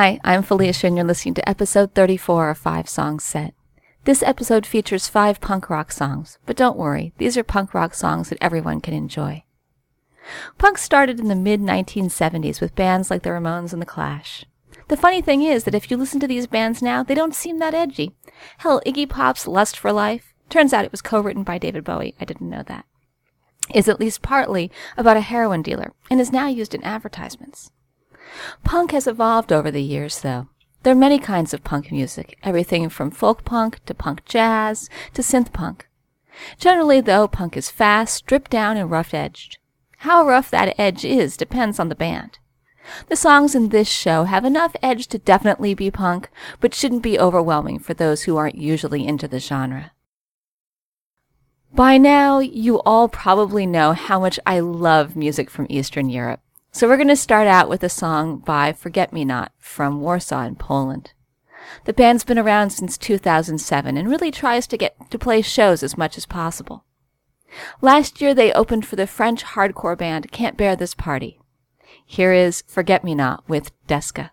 Hi, I'm Felicia, and you're listening to episode 34 of Five Song Set. This episode features five punk rock songs, but don't worry, these are punk rock songs that everyone can enjoy. Punk started in the mid 1970s with bands like the Ramones and the Clash. The funny thing is that if you listen to these bands now, they don't seem that edgy. Hell, Iggy Pop's Lust for Life, turns out it was co written by David Bowie, I didn't know that, is at least partly about a heroin dealer and is now used in advertisements. Punk has evolved over the years, though. There are many kinds of punk music, everything from folk punk to punk jazz to synth punk. Generally, though, punk is fast, stripped down, and rough edged. How rough that edge is depends on the band. The songs in this show have enough edge to definitely be punk, but shouldn't be overwhelming for those who aren't usually into the genre. By now, you all probably know how much I love music from Eastern Europe. So we're going to start out with a song by Forget Me Not from Warsaw in Poland. The band's been around since 2007 and really tries to get to play shows as much as possible. Last year they opened for the French hardcore band Can't Bear This Party. Here is Forget Me Not with Deska.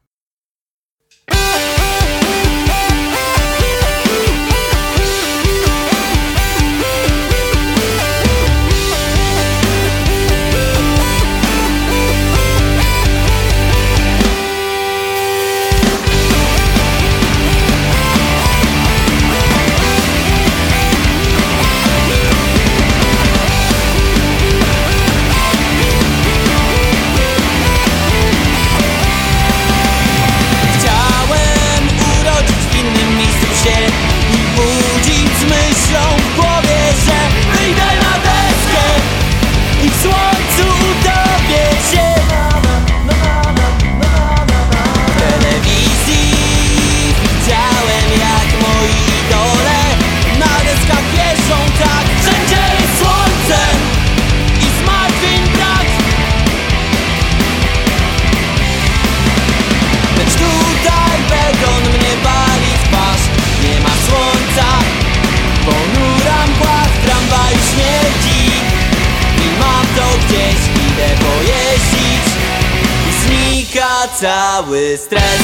Cały stres.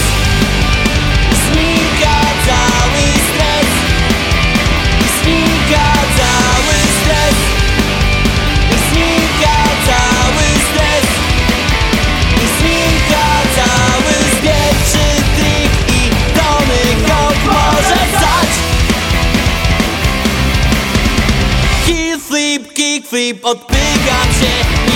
Znika cały stres. Znika cały stres. Znika cały stres. Znika cały Pierwszy trik i Tony Hawk może stać Kill flip, kick flip, odpykam się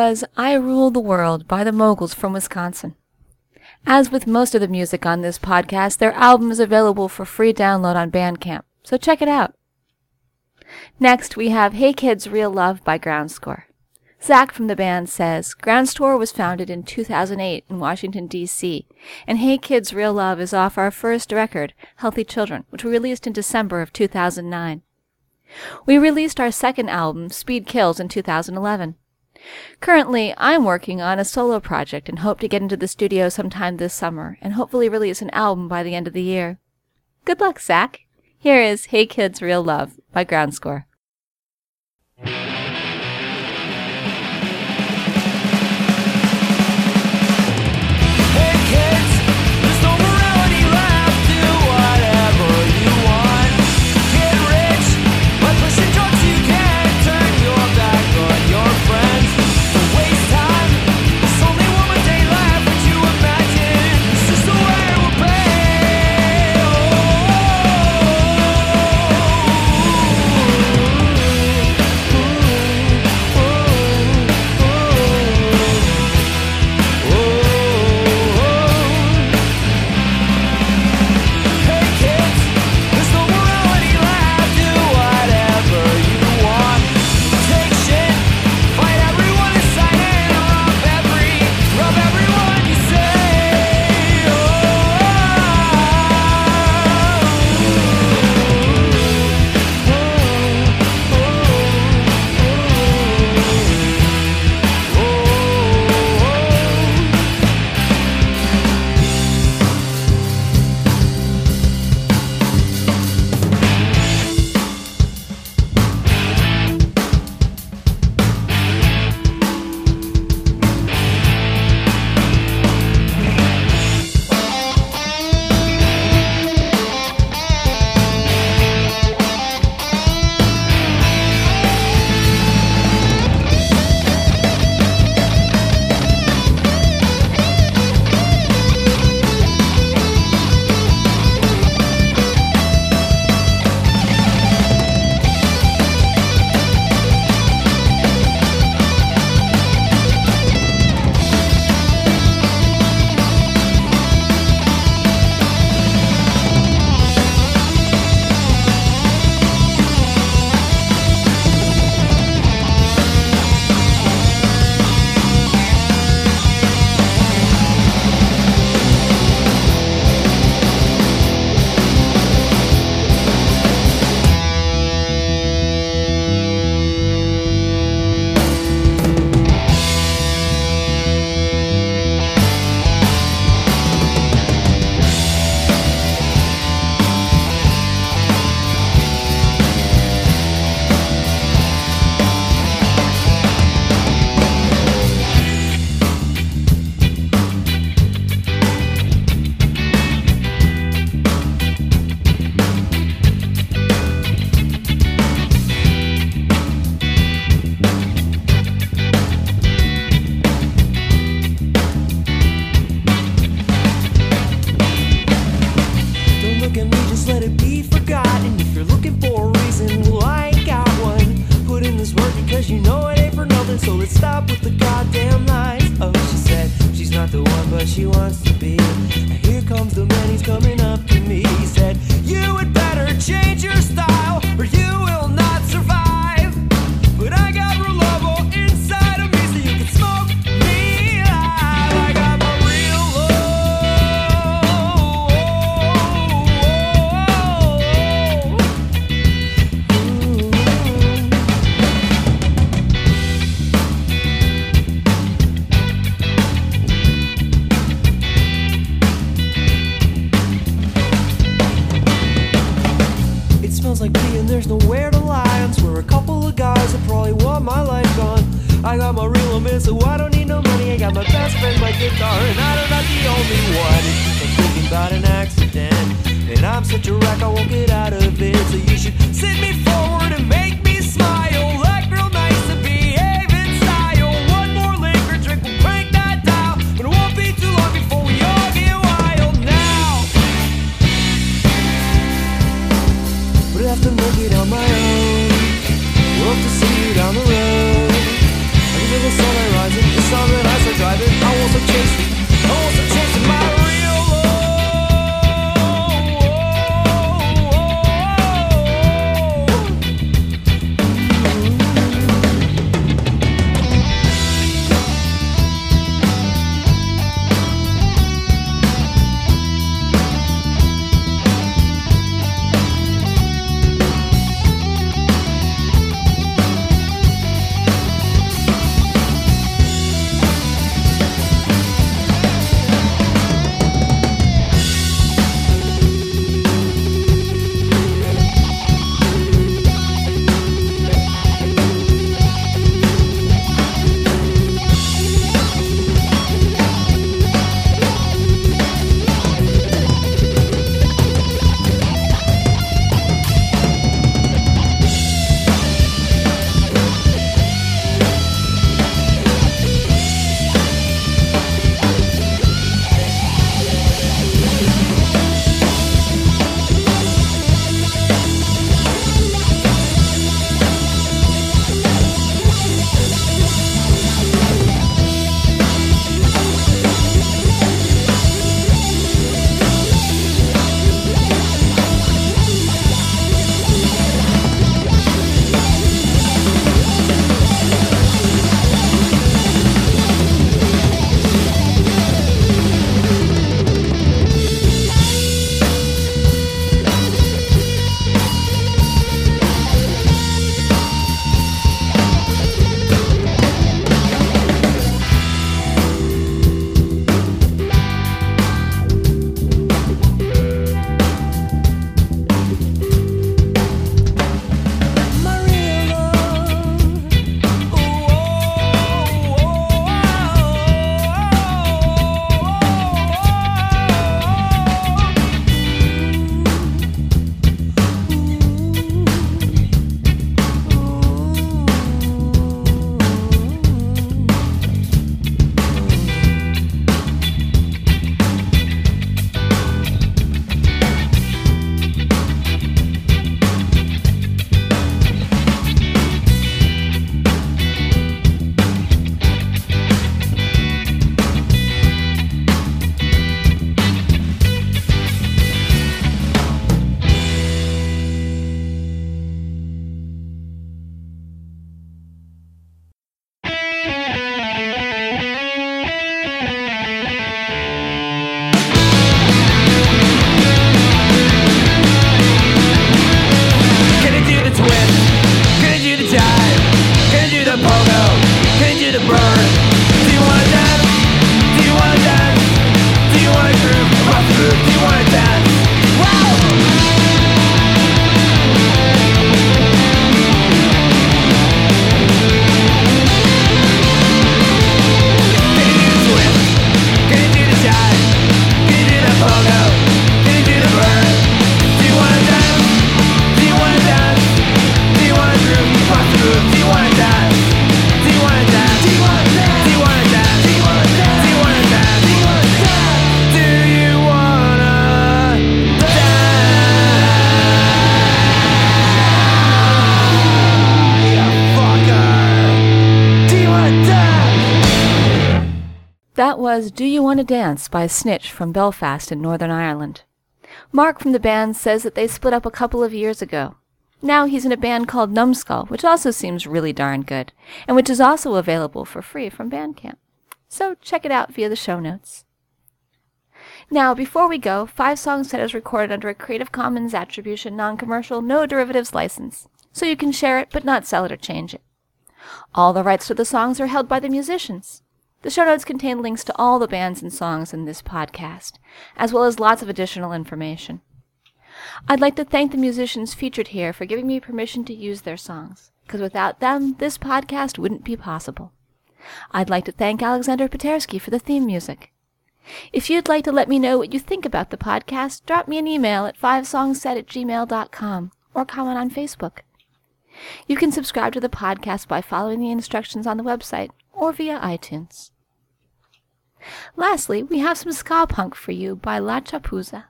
was I Rule the World by the Moguls from Wisconsin. As with most of the music on this podcast, their album is available for free download on Bandcamp, so check it out. Next, we have Hey Kids Real Love by Groundscore. Zach from the band says, Groundscore was founded in 2008 in Washington, D.C., and Hey Kids Real Love is off our first record, Healthy Children, which we released in December of 2009. We released our second album, Speed Kills, in 2011. Currently, I'm working on a solo project and hope to get into the studio sometime this summer and hopefully release an album by the end of the year. Good luck, Zach! Here is Hey Kids Real Love by Groundscore. Do You Want to Dance by a Snitch from Belfast in Northern Ireland. Mark from the band says that they split up a couple of years ago. Now he's in a band called Numbskull, which also seems really darn good, and which is also available for free from Bandcamp. So check it out via the show notes. Now, before we go, Five Song Set is recorded under a Creative Commons Attribution Non-Commercial No Derivatives license, so you can share it but not sell it or change it. All the rights to the songs are held by the musicians. The show notes contain links to all the bands and songs in this podcast, as well as lots of additional information. I'd like to thank the musicians featured here for giving me permission to use their songs, because without them, this podcast wouldn't be possible. I'd like to thank Alexander Patersky for the theme music. If you'd like to let me know what you think about the podcast, drop me an email at fivesongset at gmail.com or comment on Facebook. You can subscribe to the podcast by following the instructions on the website or via iTunes. Lastly, we have some ska punk for you by La Chapuza.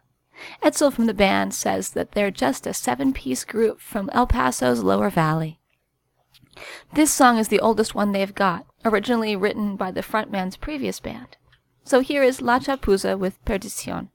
Etzel from the band says that they're just a seven piece group from El Paso's Lower Valley. This song is the oldest one they've got, originally written by the frontman's previous band. So here is La Chapuza with Perdición.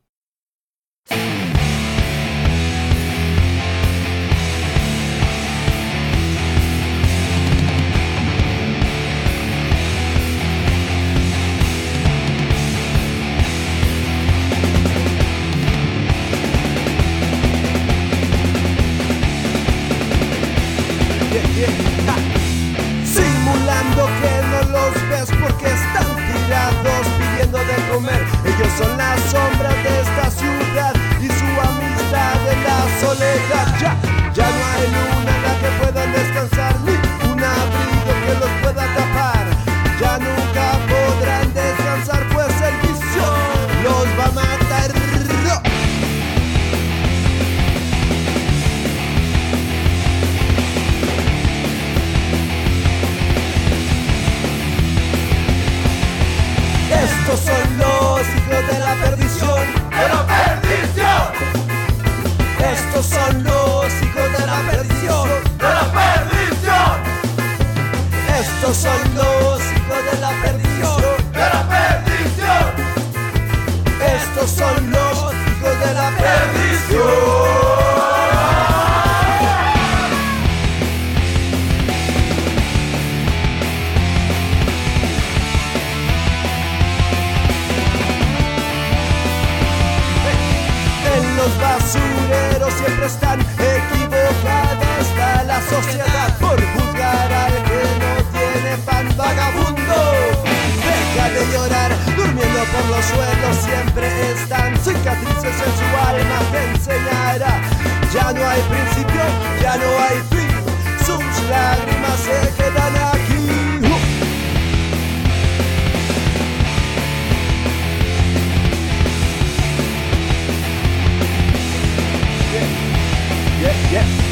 Durmiendo por los suelos siempre están cicatrices en su alma te enseñará. Ya no hay principio, ya no hay fin. Sus lágrimas se quedan aquí. Yeah.